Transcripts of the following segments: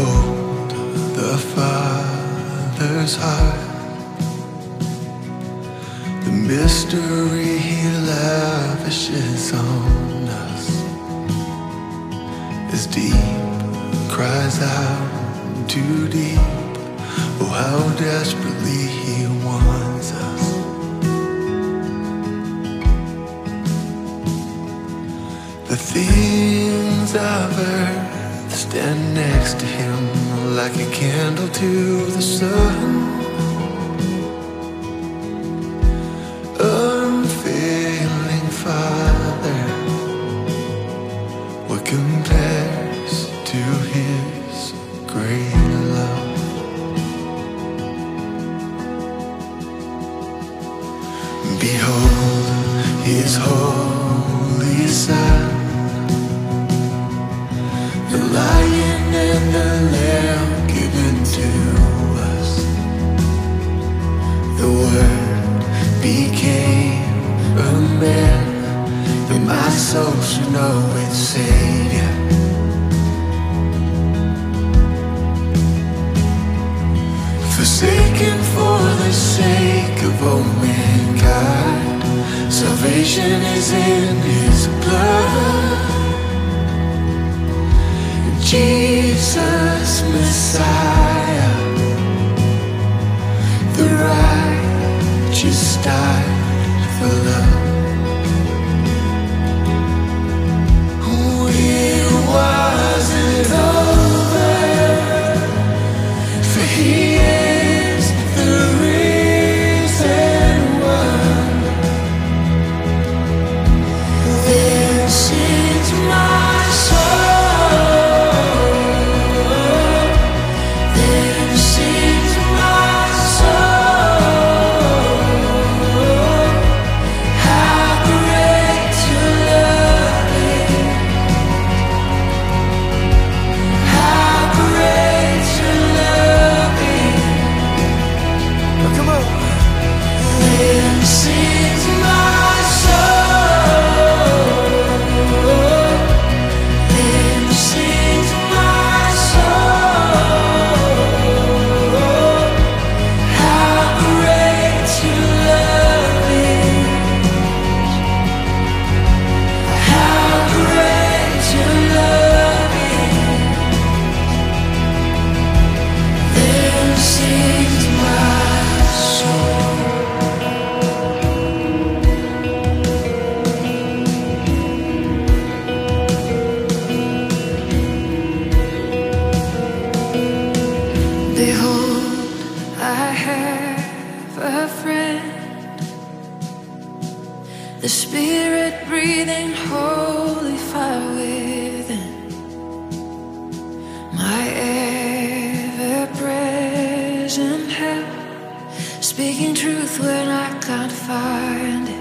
Behold the Father's heart, the mystery He lavishes on us. As deep cries out to deep, oh how desperately He wants us. The things of earth stand next to him like a candle to the sun. Unfailing Father, what compares to his great love? Behold his holy Son. Should know its Savior. Forsaken for the sake of all mankind, salvation is in His blood. Jesus Messiah, the righteous died for love. Behold, I have a friend, the Spirit breathing holy fire within, my ever present help, speaking truth when I can't find it.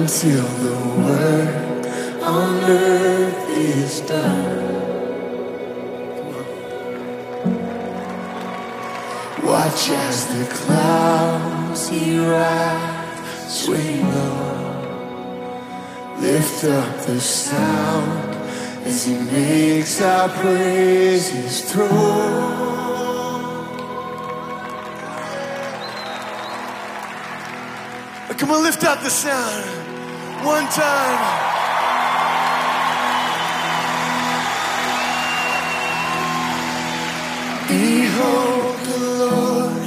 Until the work on earth is done. Watch as the clouds he rides swing low. Lift up the sound as he makes our praises through. Come on, lift up the sound. One time. Behold the Lord